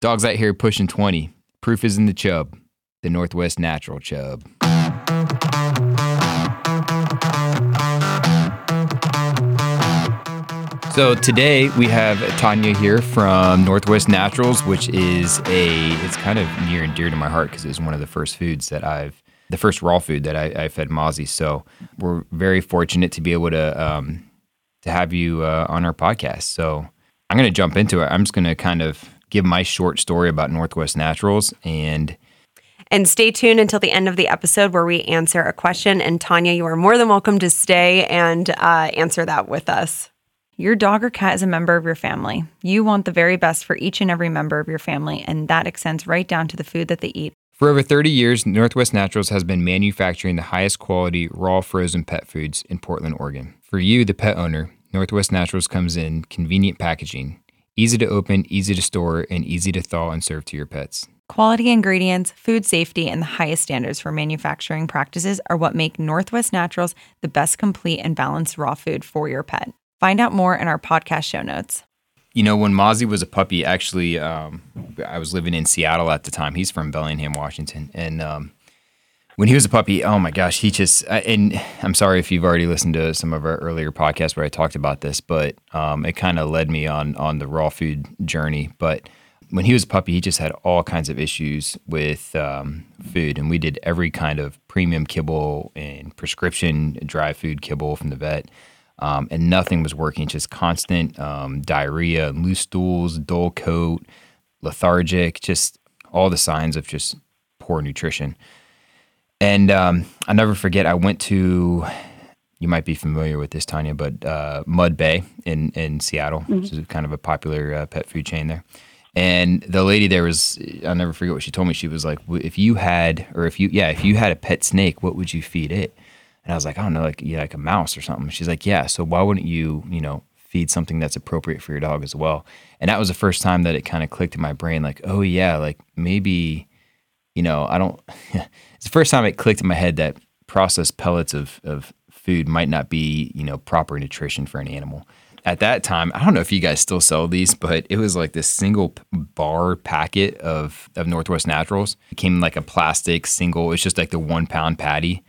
Dogs out here pushing 20. Proof is in the chub, the Northwest Natural chub. So today we have Tanya here from Northwest Naturals, which is a it's kind of near and dear to my heart because it was one of the first foods that I've the first raw food that I, I fed Mozzie. So we're very fortunate to be able to um, to have you uh, on our podcast. So I'm going to jump into it. I'm just going to kind of give my short story about Northwest Naturals and and stay tuned until the end of the episode where we answer a question. And Tanya, you are more than welcome to stay and uh, answer that with us. Your dog or cat is a member of your family. You want the very best for each and every member of your family, and that extends right down to the food that they eat. For over 30 years, Northwest Naturals has been manufacturing the highest quality raw frozen pet foods in Portland, Oregon. For you, the pet owner, Northwest Naturals comes in convenient packaging, easy to open, easy to store, and easy to thaw and serve to your pets. Quality ingredients, food safety, and the highest standards for manufacturing practices are what make Northwest Naturals the best complete and balanced raw food for your pet. Find out more in our podcast show notes. You know, when Mozzie was a puppy, actually, um, I was living in Seattle at the time. He's from Bellingham, Washington. And um, when he was a puppy, oh my gosh, he just, and I'm sorry if you've already listened to some of our earlier podcasts where I talked about this, but um, it kind of led me on, on the raw food journey. But when he was a puppy, he just had all kinds of issues with um, food, and we did every kind of premium kibble and prescription dry food kibble from the vet, um, and nothing was working. Just constant um, diarrhea, loose stools, dull coat, lethargic, just all the signs of just poor nutrition. And um, I'll never forget. I went to you might be familiar with this, Tanya, but uh, Mud Bay in in Seattle, mm-hmm. which is kind of a popular uh, pet food chain there. And the lady there was, I'll never forget what she told me. She was like, if you had, or if you, yeah, if you had a pet snake, what would you feed it? And I was like, I don't know, like, yeah, like a mouse or something. She's like, yeah. So why wouldn't you, you know, feed something that's appropriate for your dog as well? And that was the first time that it kind of clicked in my brain, like, oh yeah, like maybe, you know, I don't, it's the first time it clicked in my head that processed pellets of, of food might not be, you know, proper nutrition for an animal at that time, I don't know if you guys still sell these, but it was like this single bar packet of, of Northwest Naturals. It came in like a plastic single, it's just like the one pound patty.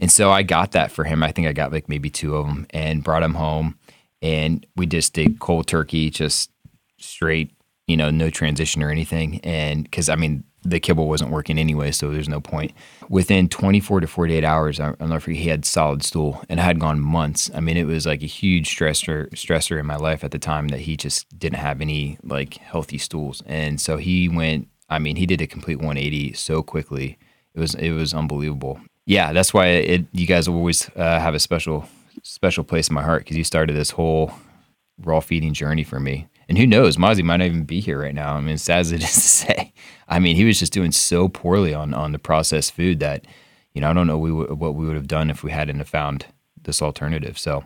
And so I got that for him. I think I got like maybe two of them and brought him home. And we just did cold turkey, just straight, you know, no transition or anything. And because I mean, the kibble wasn't working anyway, so there's no point. Within 24 to 48 hours, I, I'm not he had solid stool, and it had gone months. I mean, it was like a huge stressor stressor in my life at the time that he just didn't have any like healthy stools, and so he went. I mean, he did a complete 180 so quickly. It was it was unbelievable. Yeah, that's why it. You guys always uh, have a special special place in my heart because you started this whole raw feeding journey for me. And who knows, Mozzie might not even be here right now. I mean, sad as it is to say. I mean, he was just doing so poorly on on the processed food that, you know, I don't know we w- what we would have done if we hadn't found this alternative. So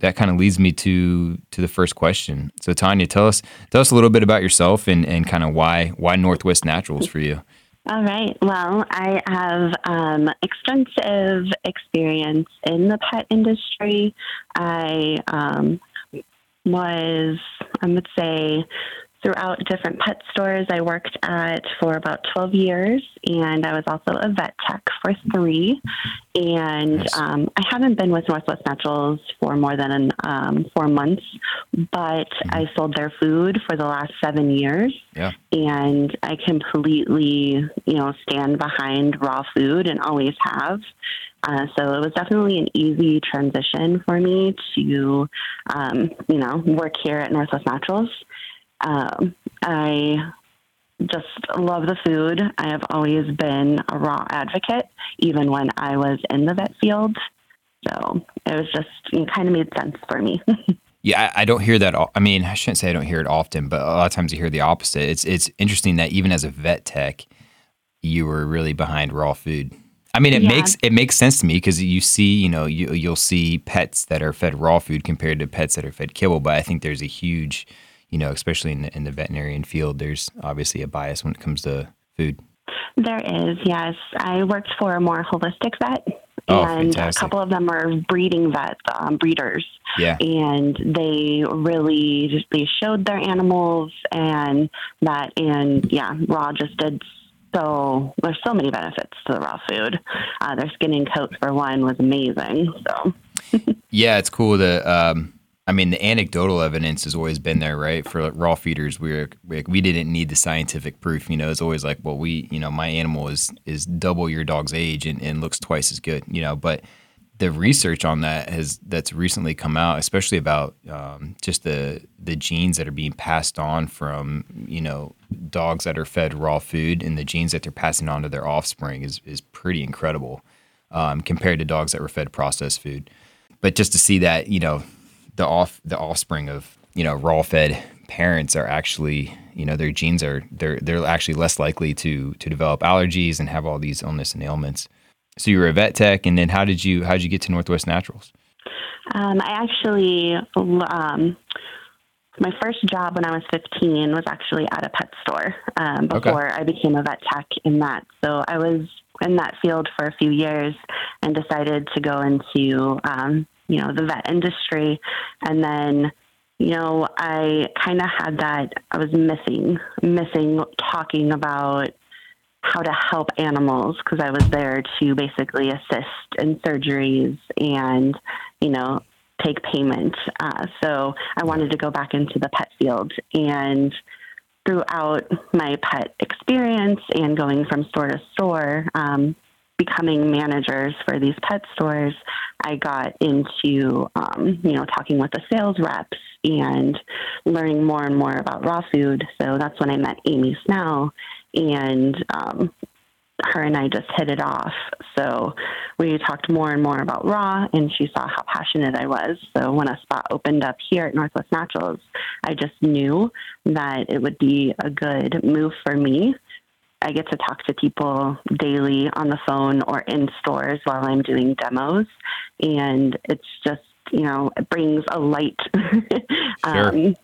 that kind of leads me to to the first question. So Tanya, tell us tell us a little bit about yourself and and kind of why why Northwest Naturals for you. All right. Well, I have um, extensive experience in the pet industry. I um, was, I would say, throughout different pet stores I worked at for about 12 years, and I was also a vet tech for three. And nice. um, I haven't been with Northwest Naturals for more than um, four months, but mm-hmm. I sold their food for the last seven years. Yeah. And I completely, you know, stand behind raw food and always have. Uh, so it was definitely an easy transition for me to, um, you know, work here at Northwest Naturals. Um, I just love the food. I have always been a raw advocate, even when I was in the vet field. So it was just, it kind of made sense for me. Yeah, I, I don't hear that. I mean, I shouldn't say I don't hear it often, but a lot of times you hear the opposite. It's it's interesting that even as a vet tech, you were really behind raw food. I mean, it Yeah. makes it makes sense to me because you see, you know, you you'll see pets that are fed raw food compared to pets that are fed kibble. But I think there's a huge, you know, especially in the, in the veterinarian field, there's obviously a bias when it comes to food. There is, yes. I worked for a more holistic vet, Oh, and a couple of them are breeding vets, um, breeders, Yeah, and they really just, they showed their animals and that, and yeah, raw just did so. There's so many benefits to the raw food. Uh, their skin and coat for one was amazing. So Yeah, it's cool to. Um, I mean, the anecdotal evidence has always been there, right? For like, raw feeders, we're we, we didn't need the scientific proof. You know, it's always like, well, we, you know, my animal is is double your dog's age and, and looks twice as good. You know, but the research on that has that's recently come out, especially about um, just the the genes that are being passed on from you know dogs that are fed raw food and the genes that they're passing on to their offspring is is pretty incredible um, compared to dogs that were fed processed food. But just to see that you know the off the offspring of you know raw fed parents are actually you know their genes are they're they're actually less likely to to develop allergies and have all these illness and ailments so you were a vet tech and then how did you how did you get to northwest naturals Um, I actually, um, my first job when I was 15 was actually at a pet store um, Okay. before I became a vet tech in that. So I was in that field for a few years and decided to go into, um, you know, the vet industry. And then, you know, I kind of had that, I was missing, missing talking about how to help animals because I was there to basically assist in surgeries and, you know, take payment. Uh, so I wanted to go back into the pet field. And throughout my pet experience and going from store to store, um, becoming managers for these pet stores, I got into, um, you know, talking with the sales reps and learning more and more about raw food. So that's when I met Amy Snell, and um, her and I just hit it off. So we talked more and more about raw, and she saw how passionate I was. So when a spot opened up here at Northwest Naturals, I just knew that it would be a good move for me. I get to talk to people daily on the phone or in stores while I'm doing demos, and it's just you know it brings a light um,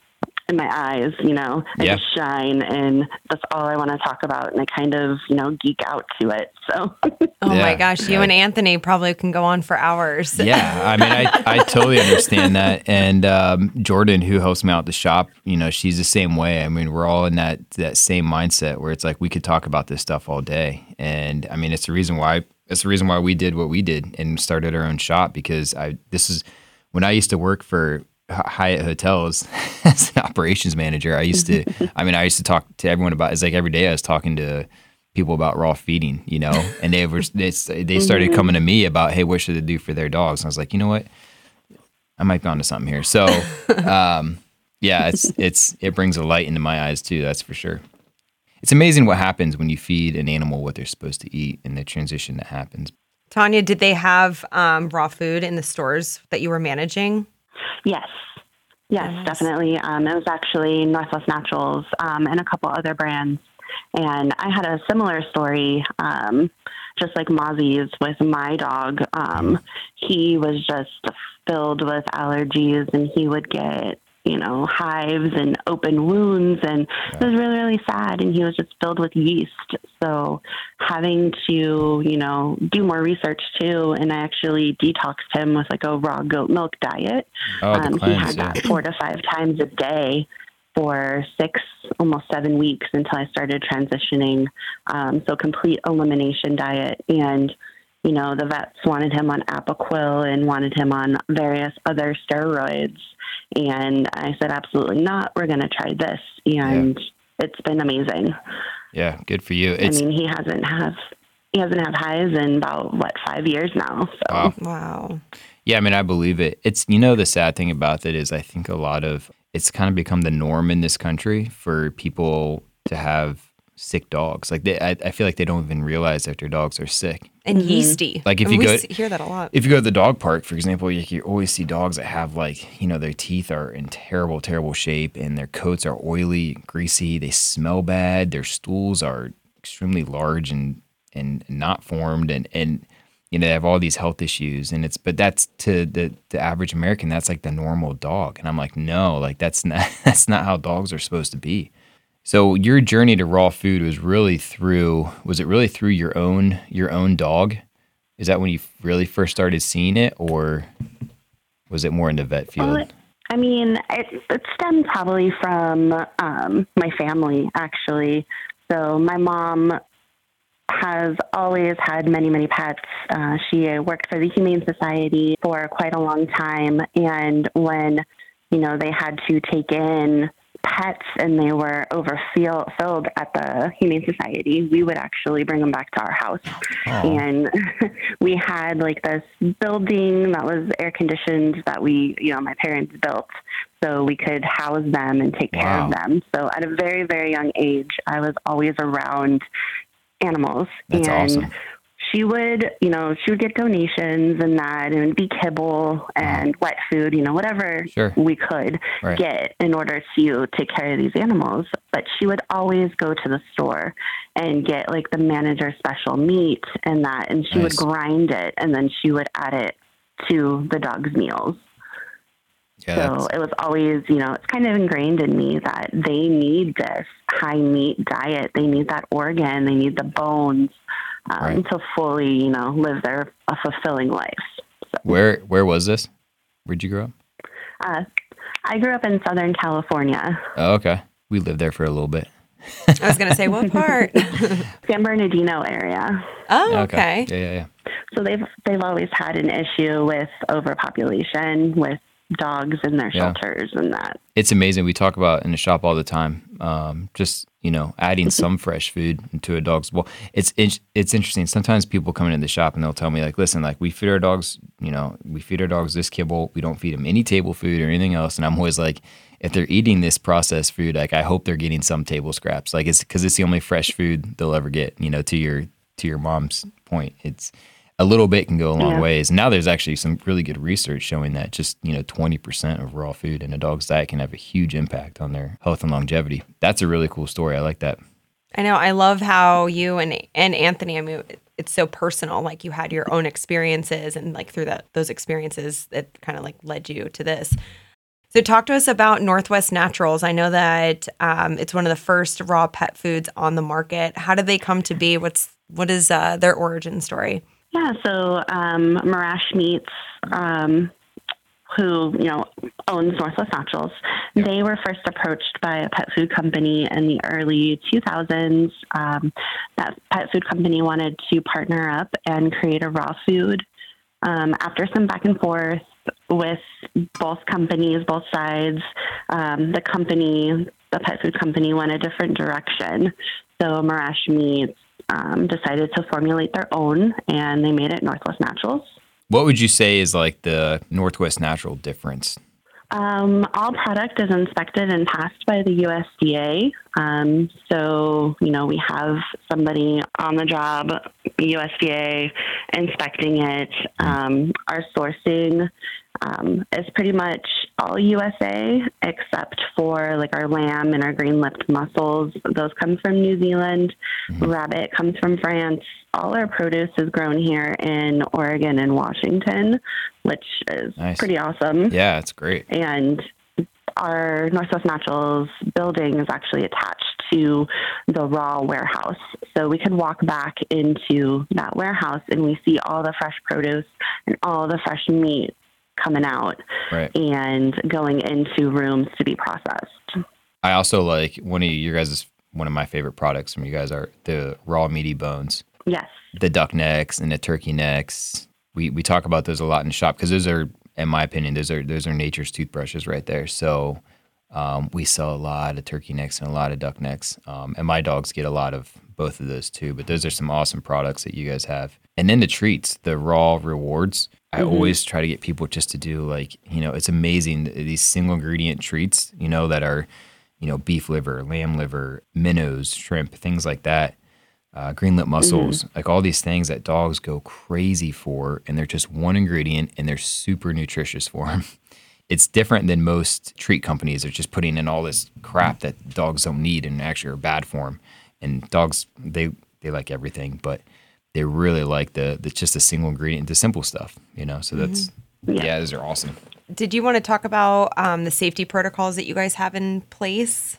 in my eyes. You know, I Yeah. just shine, and that's all I want to talk about, and I kind of you know geek out to it. So Oh Yeah. my gosh, you Yeah. and Anthony probably can go on for hours. yeah i mean i, I totally understand that and um, jordan who helps me out at the shop you know she's the same way i mean we're all in that that same mindset where it's like we could talk about this stuff all day and i mean it's the reason why it's the reason why we did what we did and started our own shop because i this is when i used to work for H- Hyatt Hotels as an operations manager. I used to, I mean, I used to talk to everyone about. It's like every day I was talking to people about raw feeding, you know, and they were they, they started coming to me about, hey, what should they do for their dogs? And I was like, you know what, I might be onto something here. So, um, yeah, it's it's it brings a light into my eyes too. That's for sure. It's amazing what happens when you feed an animal what they're supposed to eat and the transition that happens. Tanya, did they have um, raw food in the stores that you were managing? Yes. Yes, Nice. definitely. Um, it was actually Northwest Naturals um, and a couple other brands. And I had a similar story, um, just like Mozzie's with my dog. Um, he was just filled with allergies and he would get, you know, hives and open wounds. And it was really, really sad. And he was just filled with yeast. So having to, you know, do more research too. And I actually detoxed him with like a raw goat milk diet. Oh, Um, he had yeah. that four to five times a day for six, almost seven weeks until I started transitioning. Um, so complete elimination diet. And, you know, the vets wanted him on Apoquel and wanted him on various other steroids. And I said, absolutely not. We're going to try this. And it's been amazing. Yeah, good for you. It's I mean, he hasn't have he hasn't had highs in about what five years now. So Wow. Wow. Yeah, I mean, I believe it. It's you know the sad thing about that is I think a lot of it's kind of become the norm in this country for people to have sick dogs. Like they, I, I feel like they don't even realize that their dogs are sick. And mm-hmm. yeasty. Like if And you we go- see- hear that a lot. If you go to the dog park, for example, you, you always see dogs that have like, you know, their teeth are in terrible, terrible shape and their coats are oily, greasy. They smell bad. Their stools are extremely large and, and not formed. And, and, you know, they have all these health issues. And it's, but that's to the, the average American, that's like the normal dog. And I'm like, no, like that's not, that's not how dogs are supposed to be. So your journey to raw food was really through was it really through your own your own dog? Is that when you really first started seeing it or was it more in the vet field? Well, I mean, it, it stemmed probably from um, my family, actually. So my mom has always had many, many pets. Uh, she worked for the Humane Society for quite a long time, and when you know they had to take in pets and they were overfilled at the Humane Society, we would actually bring them back to our house. Oh. And we had like this building that was air conditioned that we, you know, my parents built so we could house them and take care Wow. of them. So at a very, very young age, I was always around animals. That's and awesome. She would, you know, she would get donations and that, and it'd be kibble and wet food, you know, whatever Sure. we could Right. get in order to take care of these animals. But she would always go to the store and get like the manager special meat and that, and she would grind it and then she would add it to the dog's meals. Yeah, So it was always, you know, it's kind of ingrained in me that they need this high meat diet. They need that organ. They need the bones um, Right. to fully, you know, live their a fulfilling life. So, where where was this? Where'd you grow up? uh, I grew up in Southern California, Oh, okay. We lived there for a little bit. I was going to say, what part? San Bernardino area. oh, okay. Yeah, yeah, yeah. So they've they've always had an issue with overpopulation with dogs in their Yeah. shelters and that. It's amazing. We talk about in the shop all the time. Um, just you know, adding some fresh food into a dog's bowl. It's it's it's interesting. Sometimes people come into the shop and they'll tell me like, "Listen, like we feed our dogs. You know, we feed our dogs this kibble. We don't feed them any table food or anything else." And I'm always like, if they're eating this processed food, like I hope they're getting some table scraps. Like it's because it's the only fresh food they'll ever get. You know, to your to your mom's point, it's a little bit can go a long Yeah. ways. Now there's actually some really good research showing that just, you know, 20% of raw food in a dog's diet can have a huge impact on their health and longevity. That's a really cool story. I like that. I know. I love how you and and Anthony. I mean, it's so personal. Like you had your own experiences, and like through that those experiences, that kind of like led you to this. So, talk to us about Northwest Naturals. I know that um, it's one of the first raw pet foods on the market. How did they come to be? What's what is uh, their origin story? Yeah, so um, Marash Meats, um, who you know owns Northwest Naturals, they were first approached by a pet food company in the early 2000s. Um, that pet food company wanted to partner up and create a raw food. Um, after some back and forth with both companies, both sides, um, the company, the pet food company, went a different direction. So Marash Meats um, decided to formulate their own, and they made it Northwest Naturals. What would you say is like the Northwest Natural difference? Um, all product is inspected and passed by the USDA. Um, so, you know, we have somebody on the job, USDA, inspecting it. Um, our sourcing um, is pretty much all USA except for like our lamb and our green lipped mussels. Those come from New Zealand. Rabbit comes from France. All our produce is grown here in Oregon and Washington, which is Nice. pretty awesome Yeah, it's great. and our Northwest Naturals building is actually attached to the raw warehouse. So we can walk back into that warehouse and we see all the fresh produce and all the fresh meat coming out Right. and going into rooms to be processed. I also like one of your guys' is one of my favorite products from you guys are the raw meaty bones. Yes. the duck necks and the turkey necks. We we talk about those a lot in the shop because those are, in my opinion, those are those are nature's toothbrushes right there. So um, we sell a lot of turkey necks and a lot of duck necks, um, and my dogs get a lot of both of those too. But those are some awesome products that you guys have. And then the treats, the raw rewards. I always try to get people just to do like you know it's amazing these single ingredient treats you know that are you know, beef liver, lamb liver, minnows, shrimp, things like that. Uh, green lip mussels, like all these things that dogs go crazy for, and they're just one ingredient and they're super nutritious for them. It's different than most treat companies. They're just putting in all this crap that dogs don't need and actually are bad for them. And dogs, they they like everything, but they really like the the just a single ingredient, the simple stuff, you know. So that's yeah, those are awesome. Did you want to talk about um, the safety protocols that you guys have in place?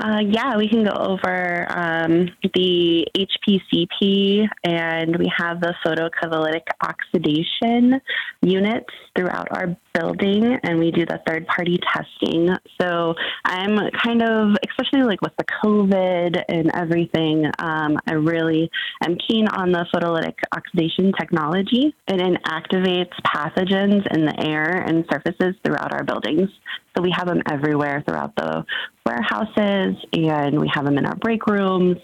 Uh, yeah, we can go over um, the HPCP and we have the photocatalytic oxidation units throughout our building and we do the third party testing. So I'm kind of, especially like with the COVID and everything, um, I really am keen on the photolytic oxidation technology. It inactivates pathogens in the air and surfaces throughout our buildings. So we have them everywhere throughout the warehouses and we have them in our break rooms.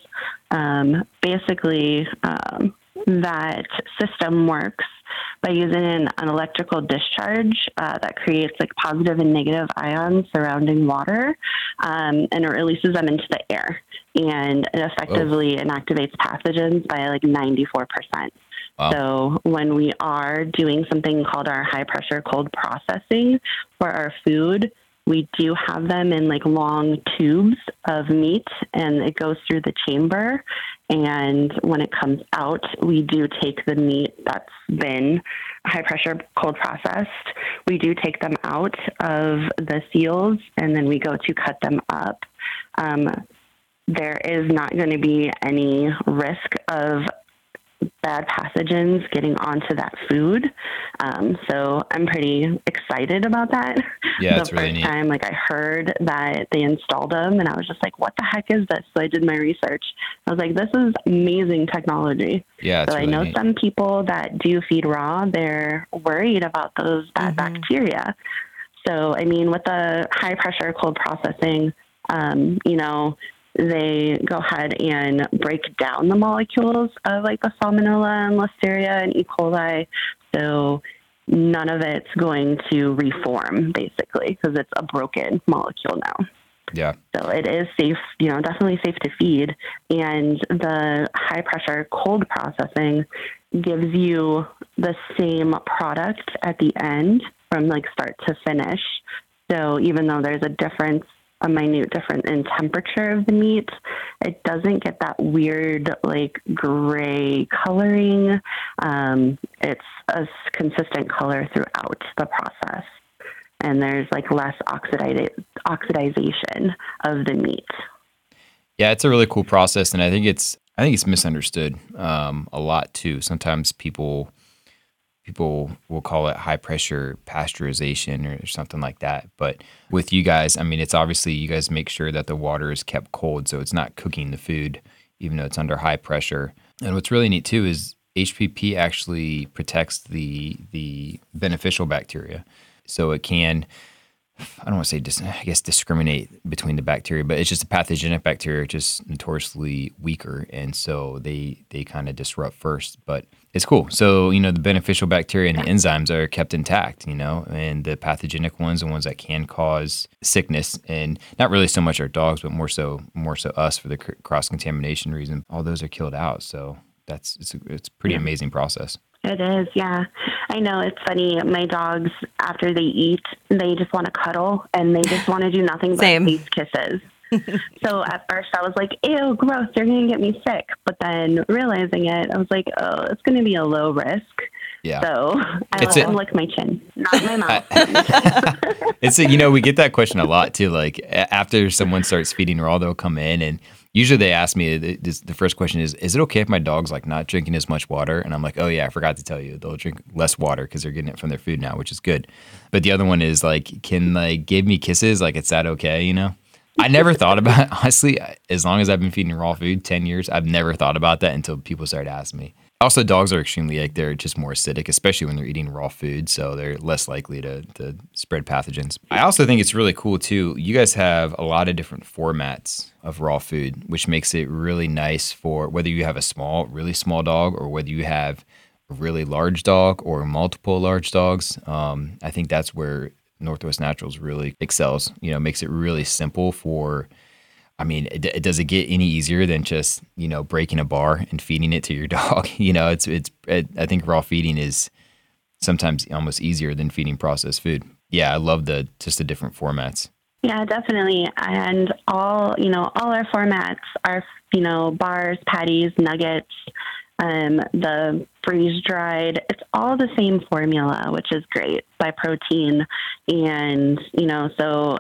Um, basically, um, that system works by using an, an electrical discharge uh, that creates like positive and negative ions surrounding water, um, and it releases them into the air, and it effectively oh. inactivates pathogens by like ninety four percent. Wow. So when we are doing something called our high pressure cold processing for our food, we do have them in like long tubes of meat and it goes through the chamber. And when it comes out we do take the meat that's been high pressure cold processed. We do take them out of the seals and then we go to cut them up. Um, there is not going to be any risk of bad pathogens getting onto that food. Um, so I'm pretty excited about that. Yeah, the it's really first neat. time, like I heard that they installed them, and I was just like, "What the heck is this?" So I did my research. I was like, "This is amazing technology." Yeah, so really I know neat. some people that do feed raw. They're worried about those bad Mm-hmm. bacteria. So I mean, with the high pressure cold processing, um, you know, they go ahead and break down the molecules of like the salmonella and listeria and E. coli. So none of it's going to reform basically because it's a broken molecule now. Yeah. So it is safe, you know, definitely safe to feed. And the high pressure cold processing gives you the same product at the end from like start to finish. So even though there's a difference, a minute difference in temperature of the meat, it doesn't get that weird like gray coloring. Um, it's a consistent color throughout the process. And there's like less oxidization oxidization of the meat. Yeah, it's a really cool process, and I think it's I think it's misunderstood um, a lot too. Sometimes people people will call it high pressure pasteurization or something like that. But with you guys, I mean, it's obviously you guys make sure that the water is kept cold, so it's not cooking the food, even though it's under high pressure. And what's really neat too is HPP actually protects the the beneficial bacteria, so it can. I don't want to say dis- I guess discriminate between the bacteria, but it's just a pathogenic bacteria, just notoriously weaker, and so they they kind of disrupt first. But it's cool. So you know the beneficial bacteria and the enzymes are kept intact, you know, and the pathogenic ones, the ones that can cause sickness, and not really so much our dogs, but more so more so us for the cross contamination reason. All those are killed out. So that's it's a, it's a pretty amazing process. It is, yeah. I know it's funny. My dogs, after they eat, they just want to cuddle and they just want to do nothing but Same. face kisses. so at first I was like, ew, gross, they're going to get me sick. But then realizing it, I was like, oh, it's going to be a low risk. Yeah. So I It's let a- them lick my chin, not my mouth. it's a, you know we get that question a lot too. Like after someone starts feeding raw, they'll come in and usually they ask me the, the first question is, "Is it okay if my dog's like not drinking as much water?" And I'm like, "Oh yeah, I forgot to tell you. They'll drink less water because they're getting it from their food now, which is good." But the other one is like, "Can like give me kisses? Like, is that okay?" You know. I never thought about honestly. As long as I've been feeding raw food, ten years, I've never thought about that until people started asking me. Also, dogs are extremely like they're just more acidic, especially when they're eating raw food, so they're less likely to, to spread pathogens. I also think it's really cool too. You guys have a lot of different formats of raw food, which makes it really nice for whether you have a small, really small dog, or whether you have a really large dog or multiple large dogs. Um, I think that's where Northwest Naturals really excels. You know, makes it really simple for. I mean, it, does it get any easier than just you know breaking a bar and feeding it to your dog? you know, it's it's. It, I think raw feeding is sometimes almost easier than feeding processed food. Yeah, I love the just the different formats. Yeah, definitely. And all, you know, all our formats are, you know, bars, patties, nuggets, um, the freeze dried. It's all the same formula, which is great by protein. And, you know, so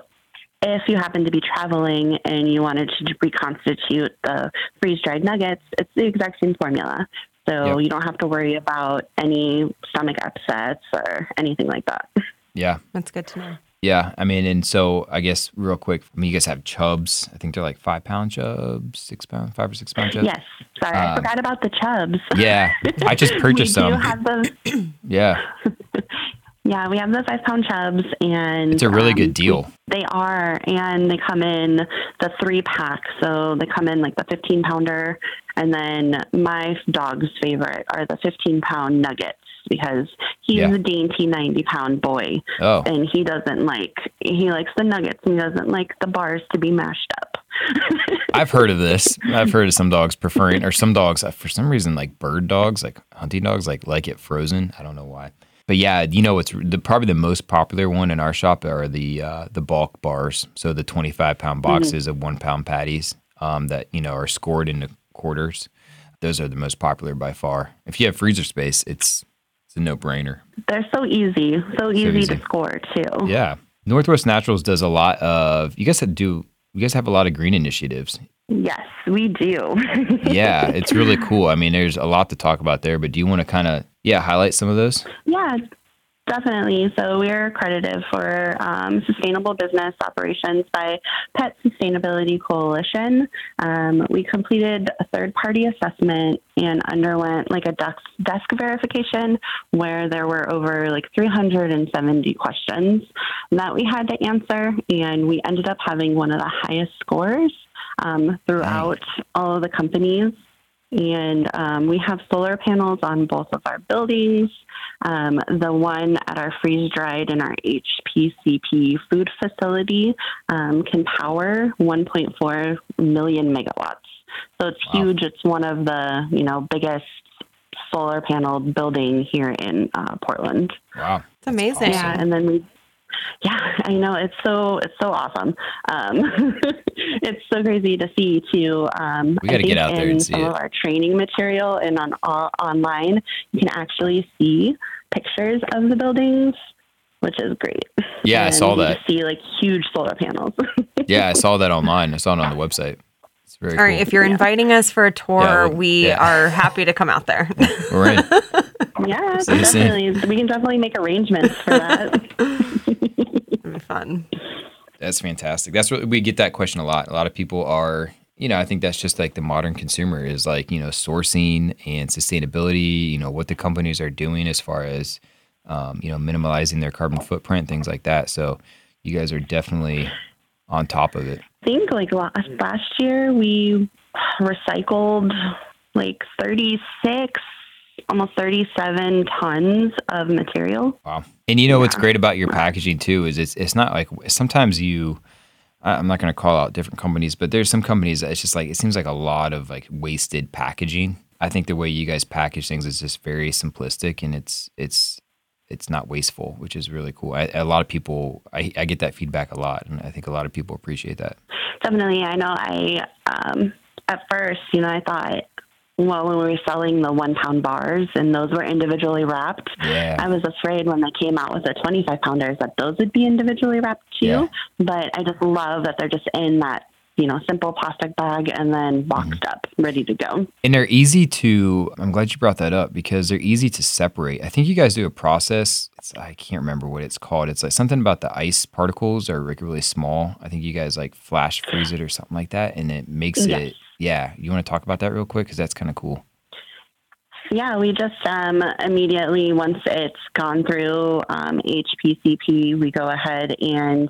if you happen to be traveling and you wanted to reconstitute the freeze dried nuggets, it's the exact same formula. So yep. you don't have to worry about any stomach upsets or anything like that. Yeah. That's good to know. Yeah, I mean, and so I guess real quick, I mean, you guys have chubs. I think they're like five pound chubs, six pound, five or six pound chubs. Yes, sorry, I um, forgot about the chubs. Yeah, I just purchased we some. Do have those. yeah. Yeah, we have the five pound chubs, and it's a really um, good deal. They are, and they come in the three pack. So they come in like the 15 pounder, and then my dog's favorite are the 15 pound nuggets because he's yeah. a dainty 90 pound boy. Oh. And he doesn't like, he likes the nuggets and he doesn't like the bars to be mashed up. I've heard of this. I've heard of some dogs preferring, or some dogs, uh, for some reason, like bird dogs, like hunting dogs, like like it frozen. I don't know why. But yeah, you know what's the, probably the most popular one in our shop are the uh, the bulk bars. So the 25 pound mm-hmm. boxes mm-hmm. of one pound patties um, that you know are scored into quarters. Those are the most popular by far. If you have freezer space, it's it's a no brainer. They're so easy, so easy, so easy, to score too. Yeah, Northwest Naturals does a lot of. You guys do. You guys have a lot of green initiatives. Yes, we do. yeah, it's really cool. I mean, there's a lot to talk about there, but do you want to kind of yeah highlight some of those? Yeah, Definitely. So we're accredited for um, sustainable business operations by Pet Sustainability Coalition. Um, we completed a third party assessment and underwent like a desk, desk verification where there were over like 370 questions that we had to answer. And we ended up having one of the highest scores um, throughout all of the companies and um, we have solar panels on both of our buildings. Um, the one at our freeze dried and our HPCP food facility um, can power 1.4 million megawatts. So it's wow. huge. It's one of the you know biggest solar panel building here in uh, Portland. Wow, it's amazing. Yeah, and then we yeah, I know it's so it's so awesome. Um, it's so crazy to see too. Um, we got to get out there and see some it. of our training material and on all, online, you can actually see pictures of the buildings, which is great. Yeah, and I saw that. see like huge solar panels. yeah, I saw that online. I saw it on the website. It's very All cool. right, if you're yeah. inviting us for a tour, yeah, we yeah. are happy to come out there. We're in. Yeah, definitely. We can definitely make arrangements for that. fun. That's fantastic. That's what we get that question a lot. A lot of people are, you know, I think that's just like the modern consumer is like, you know, sourcing and sustainability, you know, what the companies are doing as far as, um, you know, minimalizing their carbon footprint, things like that. So you guys are definitely on top of it. I think like last, last year we recycled like 36 almost 37 tons of material. Wow. And you know yeah. what's great about your packaging too is it's it's not like sometimes you I'm not going to call out different companies, but there's some companies that it's just like it seems like a lot of like wasted packaging. I think the way you guys package things is just very simplistic and it's it's it's not wasteful, which is really cool. I, a lot of people, I, I, get that feedback a lot, and I think a lot of people appreciate that. Definitely, I know. I um, at first, you know, I thought well, when we were selling the one pound bars and those were individually wrapped, yeah. I was afraid when they came out with the 25 pounders that those would be individually wrapped too. Yeah. But I just love that they're just in that, you know, simple plastic bag and then boxed mm-hmm. up, ready to go. And they're easy to, I'm glad you brought that up because they're easy to separate. I think you guys do a process. It's, I can't remember what it's called. It's like something about the ice particles are really small. I think you guys like flash freeze it or something like that. And it makes yes. it yeah, you want to talk about that real quick because that's kind of cool. Yeah, we just um, immediately, once it's gone through um, HPCP, we go ahead and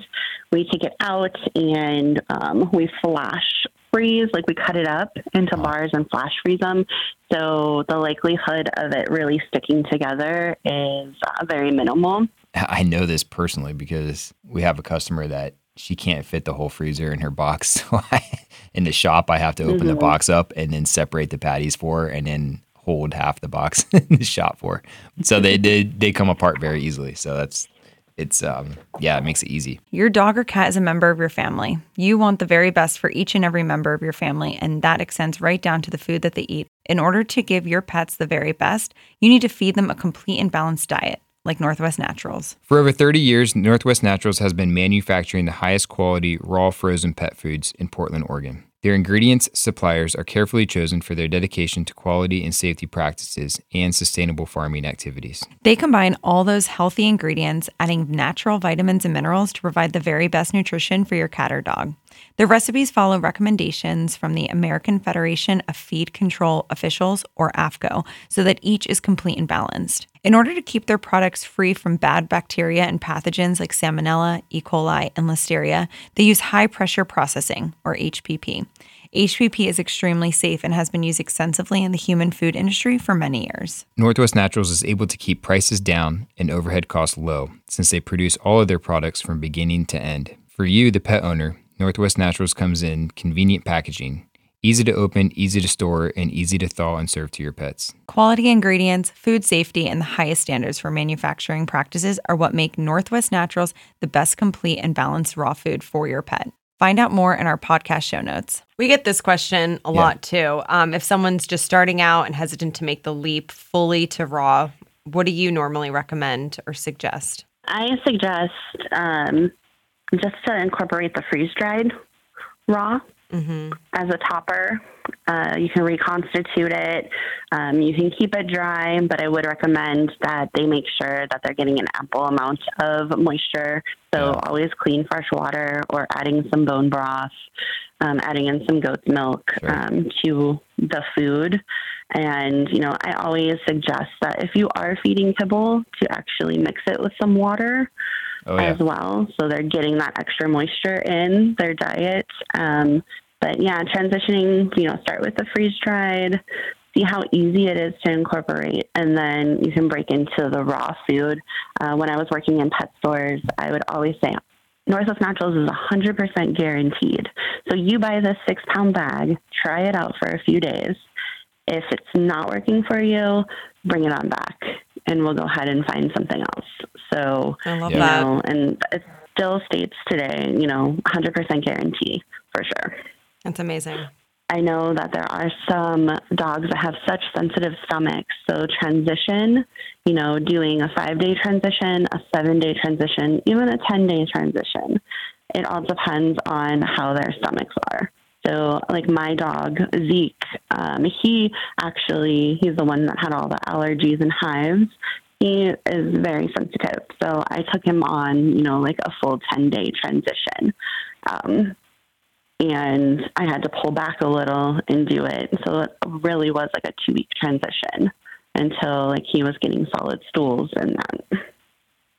we take it out and um, we flash freeze, like we cut it up into bars and flash freeze them. So the likelihood of it really sticking together is uh, very minimal. I know this personally because we have a customer that she can't fit the whole freezer in her box. So I, in the shop, I have to open the box up and then separate the patties for her and then hold half the box in the shop for her. So they did they come apart very easily. So that's it's um yeah, it makes it easy. Your dog or cat is a member of your family. You want the very best for each and every member of your family, and that extends right down to the food that they eat. In order to give your pets the very best, you need to feed them a complete and balanced diet, like Northwest Naturals. For over 30 years, Northwest Naturals has been manufacturing the highest quality raw frozen pet foods in Portland, Oregon. Their ingredients suppliers are carefully chosen for their dedication to quality and safety practices and sustainable farming activities. They combine all those healthy ingredients, adding natural vitamins and minerals to provide the very best nutrition for your cat or dog. Their recipes follow recommendations from the American Federation of Feed Control Officials, or AAFCO, so that each is complete and balanced. In order to keep their products free from bad bacteria and pathogens like Salmonella, E. coli, and Listeria, they use high pressure processing, or HPP. HPP is extremely safe and has been used extensively in the human food industry for many years. Northwest Naturals is able to keep prices down and overhead costs low since they produce all of their products from beginning to end. For you, the pet owner, Northwest Naturals comes in convenient packaging, easy to open, easy to store, and easy to thaw and serve to your pets. Quality ingredients, food safety, and the highest standards for manufacturing practices are what make Northwest Naturals the best complete and balanced raw food for your pet. Find out more in our podcast show notes. We get this question a Yeah. lot too. Um, if someone's just starting out and hesitant to make the leap fully to raw, what do you normally recommend or suggest? I suggest um, just to incorporate the freeze dried raw as a topper. Uh, you can reconstitute it. Um, you can keep it dry, but I would recommend that they make sure that they're getting an ample amount of moisture. So always clean fresh water or adding some bone broth, um, adding in some goat's milk Sure. um, to the food. And, you know, I always suggest that if you are feeding kibble, to actually mix it with some water Oh, yeah. as well. So they're getting that extra moisture in their diet. Um, but yeah, transitioning, you know, start with the freeze dried, see how easy it is to incorporate, and then you can break into the raw food. Uh, when I was working in pet stores, I would always say, Northwest Naturals is 100% guaranteed. So you buy this six pound bag, try it out for a few days. If it's not working for you, bring it on back and we'll go ahead and find something else. So, I love you that. know, and it still states today, you know, 100% guarantee for sure. That's amazing. I know that there are some dogs that have such sensitive stomachs. So, transition, you know, doing a five day transition, a seven day transition, even a 10 day transition, it all depends on how their stomachs are. So, like my dog, Zeke, um, he actually, he's the one that had all the allergies and hives. He is very sensitive. So, I took him on, you know, like a full 10 day transition. Um, and I had to pull back a little and do it. So it really was like a two week transition until like he was getting solid stools and that.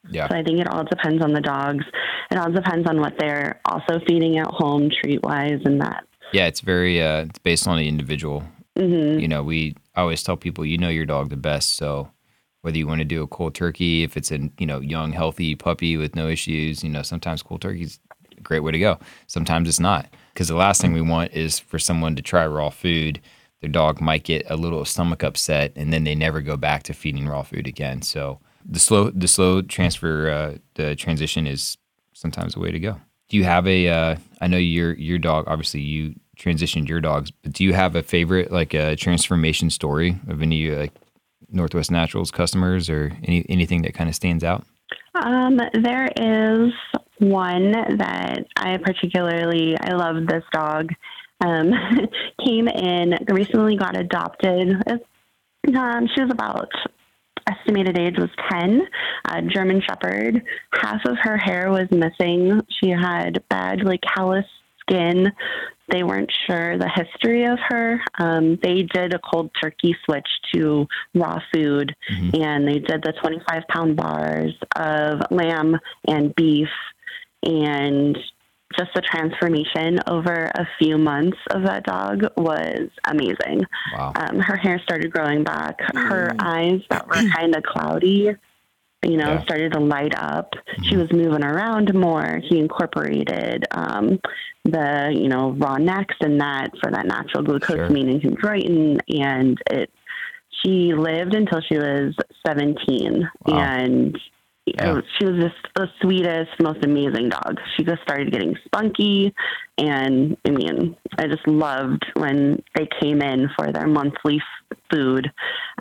Yeah. So I think it all depends on the dogs. It all depends on what they're also feeding at home, treat wise, and that. Yeah, it's very uh it's based on the individual. hmm You know, we I always tell people you know your dog the best, so whether you want to do a cold turkey, if it's a you know young healthy puppy with no issues, you know sometimes cold turkey's a great way to go. Sometimes it's not because the last thing we want is for someone to try raw food. Their dog might get a little stomach upset, and then they never go back to feeding raw food again. So the slow the slow transfer uh, the transition is sometimes the way to go. Do you have a? Uh, I know your your dog. Obviously, you transitioned your dogs, but do you have a favorite like a transformation story of any like Northwest Naturals customers or any anything that kind of stands out? Um, there is one that I particularly I love this dog. Um, came in recently, got adopted. Um, she was about estimated age was 10 uh, german shepherd half of her hair was missing. She had bad like callous skin. They weren't sure the history of her. Um, they did a cold turkey switch to raw food and they did the 25 pound bars of lamb and beef and just the transformation over a few months of that dog was amazing. Wow. Um, her hair started growing back. Her eyes that were kind of cloudy you know, Yeah. started to light up. She was moving around more. He incorporated um, the, you know, raw necks and that for that natural glucosamine and chondroitin. And it, she lived until she was 17. Wow. And Yeah. she was just the sweetest, most amazing dog. She just started getting spunky. And I mean, I just loved when they came in for their monthly f- food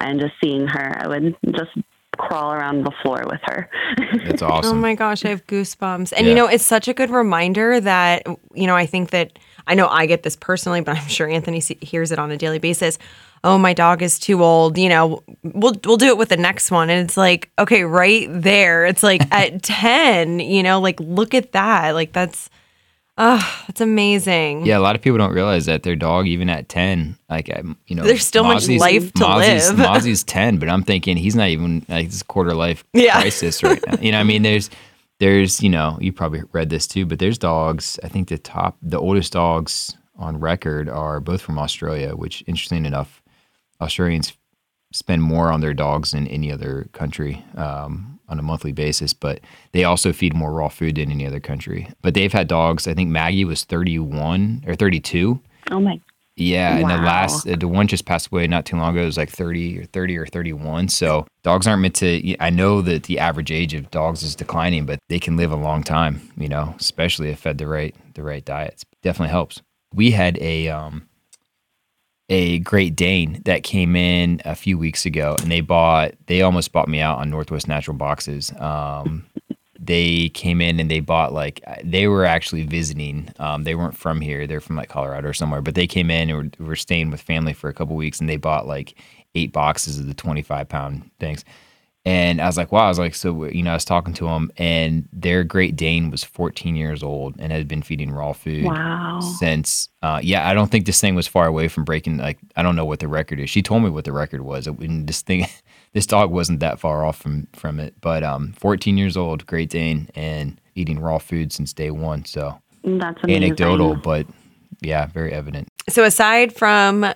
and just seeing her. I would just crawl around the floor with her. It's oh awesome. Oh my gosh, I have goosebumps. And Yeah. you know, it's such a good reminder that, you know, I think that I know I get this personally, but I'm sure Anthony se- hears it on a daily basis. Oh, my dog is too old. You know, we'll we'll do it with the next one. And it's like, okay, right there. It's like at 10, you know, like look at that. Like that's oh, that's amazing. Yeah, a lot of people don't realize that their dog, even at ten, like you know, There's still much life to Mozzie's, live. Mozzie's ten, but I'm thinking he's not even like this quarter life Yeah. crisis right now. You know, I mean, there's, there's, you know, you probably read this too, but there's dogs. I think the top, the oldest dogs on record are both from Australia, which, interesting enough, Australians spend more on their dogs than any other country um, on a monthly basis, but they also feed more raw food than any other country. But they've had dogs. I think Maggie was 31 or 32. oh my Yeah, and the last the one just passed away not too long ago. It was like thirty or thirty or thirty one. So dogs aren't meant to. I know that the average age of dogs is declining, but they can live a long time. You know, especially if fed the right the right diets. Definitely helps. We had a um a Great Dane that came in a few weeks ago, and they bought they almost bought me out on Northwest Natural boxes. Um, they came in and they bought like they were actually visiting. Um, they weren't from here; they're from like Colorado or somewhere. But they came in and were, were staying with family for a couple weeks, and they bought like eight boxes of the twenty-five pound things. And I was like, wow. I was like, so you know, I was talking to them, and their Great Dane was 14 years old and had been feeding raw food wow. since. Uh, yeah, I don't think this thing was far away from breaking. Like, I don't know what the record is. She told me what the record was. It, and this thing, this dog wasn't that far off from from it. But um, 14 years old, Great Dane, and eating raw food since day one. So That's amazing. anecdotal, but yeah, very evident. So aside from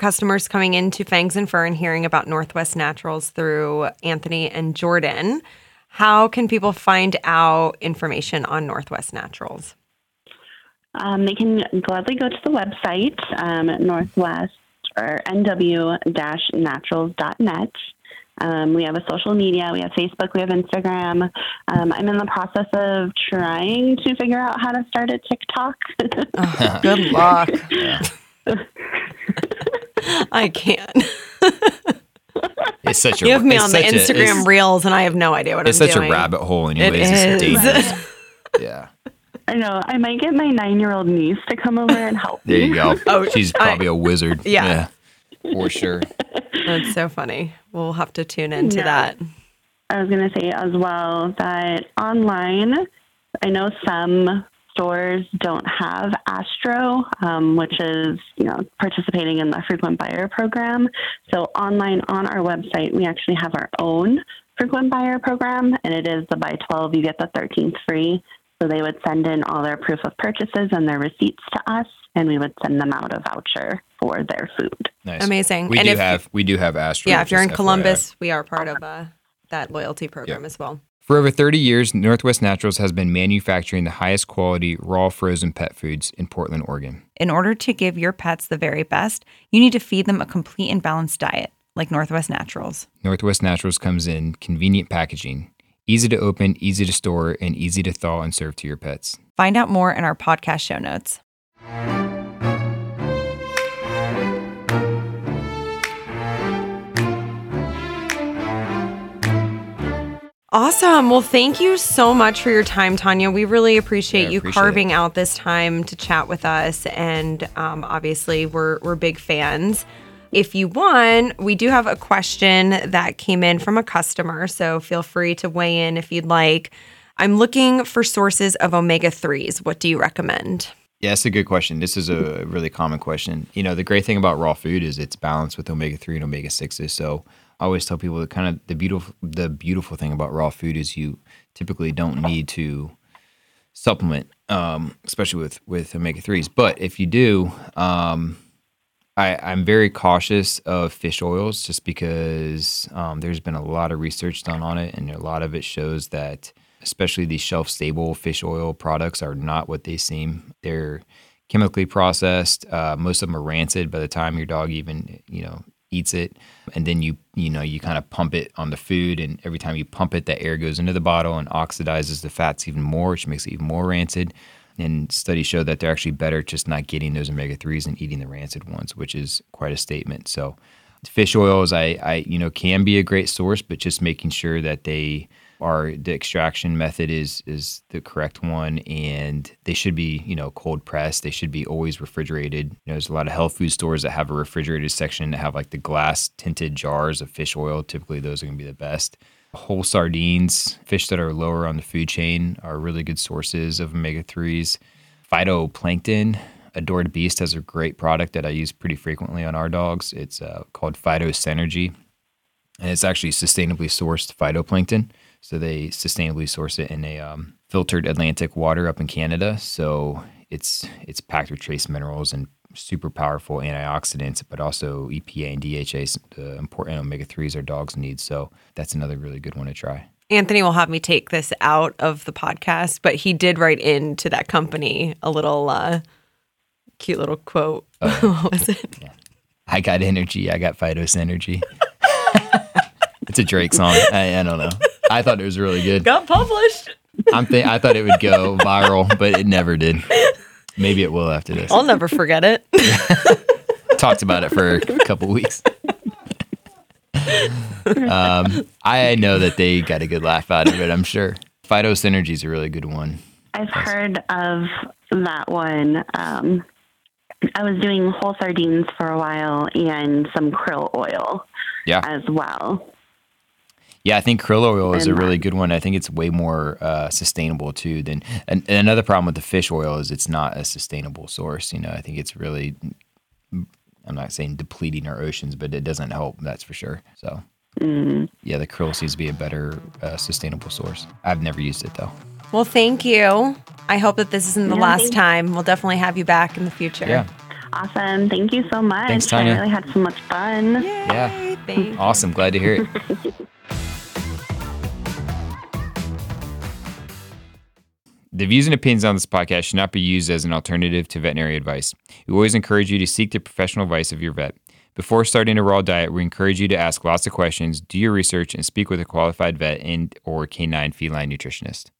customers coming into Fangs and Fur and hearing about Northwest Naturals through Anthony and Jordan, how can people find out information on Northwest Naturals? Um, they can gladly go to the website, um, northwest or nw-naturals.net. Um, we have a social media. We have Facebook. We have Instagram. Um, I'm in the process of trying to figure out how to start a TikTok. Good luck. I can't. It's such a. You have me on the such a- Instagram reels, and I have no idea what It's I'm such doing. a rabbit hole, It anyways. It's is. dangerous. yeah. I know. I might get my nine-year-old niece to come over and help There me. you go. Oh, She's I- probably a wizard. Yeah. For sure. That's so funny. We'll have to tune into Yeah. that. I was going to say as well that online, I know some stores don't have Astro, um, which is you know participating in the frequent buyer program. So online on our website, we actually have our own frequent buyer program, and it is the buy twelve you get the thirteenth free. So they would send in all their proof of purchases and their receipts to us, and we would send them out a voucher for their food. Nice. Amazing. We And do if- have we do have Astro. Yeah, if you're in just FYI. Columbus, we are part of uh, that loyalty program as well. For over 30 years, Northwest Naturals has been manufacturing the highest quality raw frozen pet foods in Portland, Oregon. In order to give your pets the very best, you need to feed them a complete and balanced diet, like Northwest Naturals. Northwest Naturals comes in convenient packaging, easy to open, easy to store, and easy to thaw and serve to your pets. Find out more in our podcast show notes. Awesome. Well, thank you so much for your time, Tanya. We really appreciate Yeah, you appreciate carving out this time to chat with us. And um, obviously, we're, we're big fans. If you want, we do have a question that came in from a customer. So feel free to weigh in if you'd like. I'm looking for sources of omega 3s. What do you recommend? Yeah, that's a good question. This is a really common question. You know, the great thing about raw food is it's balanced with omega three and omega sixes. So I always tell people that kind of the beautiful the beautiful thing about raw food is you typically don't need to supplement, um, especially with with omega threes. But if you do, um, I, I'm very cautious of fish oils just because um, there's been a lot of research done on it, and a lot of it shows that, especially these shelf stable fish oil products, are not what they seem. They're chemically processed. Uh, most of them are rancid by the time your dog even you know eats it, and then you you know you kind of pump it on the food, and every time you pump it, that air goes into the bottle and oxidizes the fats even more, which makes it even more rancid. And studies show that they're actually better just not getting those omega threes and eating the rancid ones, which is quite a statement. So, fish oils, I, I, you know, can be a great source, but just making sure that they are the extraction method is is the correct one, and they should be, you know, cold pressed. They should be always refrigerated. You know, there's a lot of health food stores that have a refrigerated section that have like the glass tinted jars of fish oil. Typically, those are going to be the best. Whole sardines, fish that are lower on the food chain, are really good sources of omega 3s. Phytoplankton, Adored Beast has a great product that I use pretty frequently on our dogs. It's uh, called Phytosynergy, and it's actually sustainably sourced phytoplankton. So they sustainably source it in a um, filtered Atlantic water up in Canada. So it's it's packed with trace minerals and super powerful antioxidants, but also EPA and DHA, the important omega 3s our dogs need. So that's another really good one to try. Anthony will have me take this out of the podcast, but he did write into that company a little uh, cute little quote. what was it? I got energy. I got Phytos energy. it's a Drake song. I, I don't know. I thought it was really good. Got published. I'm th- I thought it would go viral, but it never did. Maybe it will after this. I'll never forget it. Talked about it for a couple weeks. um, I know that they got a good laugh out of it. I'm sure. Phytosynergy is a really good one. I've heard of that one. Um, I was doing whole sardines for a while and some krill oil Yeah. as well. Yeah, I think krill oil is a really good one. I think it's way more uh, sustainable too than. And, and another problem with the fish oil is it's not a sustainable source. You know, I think it's really. I'm not saying depleting our oceans, but it doesn't help. That's for sure. So. Yeah, the krill seems to be a better uh, sustainable source. I've never used it though. Well, thank you. I hope that this isn't the Yeah, last time. We'll definitely have you back in the future. Yeah, Awesome. Thank you so much. Thanks, Tanya. I really had so much fun. yeah, Thanks. awesome. Glad to hear it. The views and opinions on this podcast should not be used as an alternative to veterinary advice. We always encourage you to seek the professional advice of your vet. Before starting a raw diet, we encourage you to ask lots of questions, do your research, and speak with a qualified vet and or canine feline nutritionist.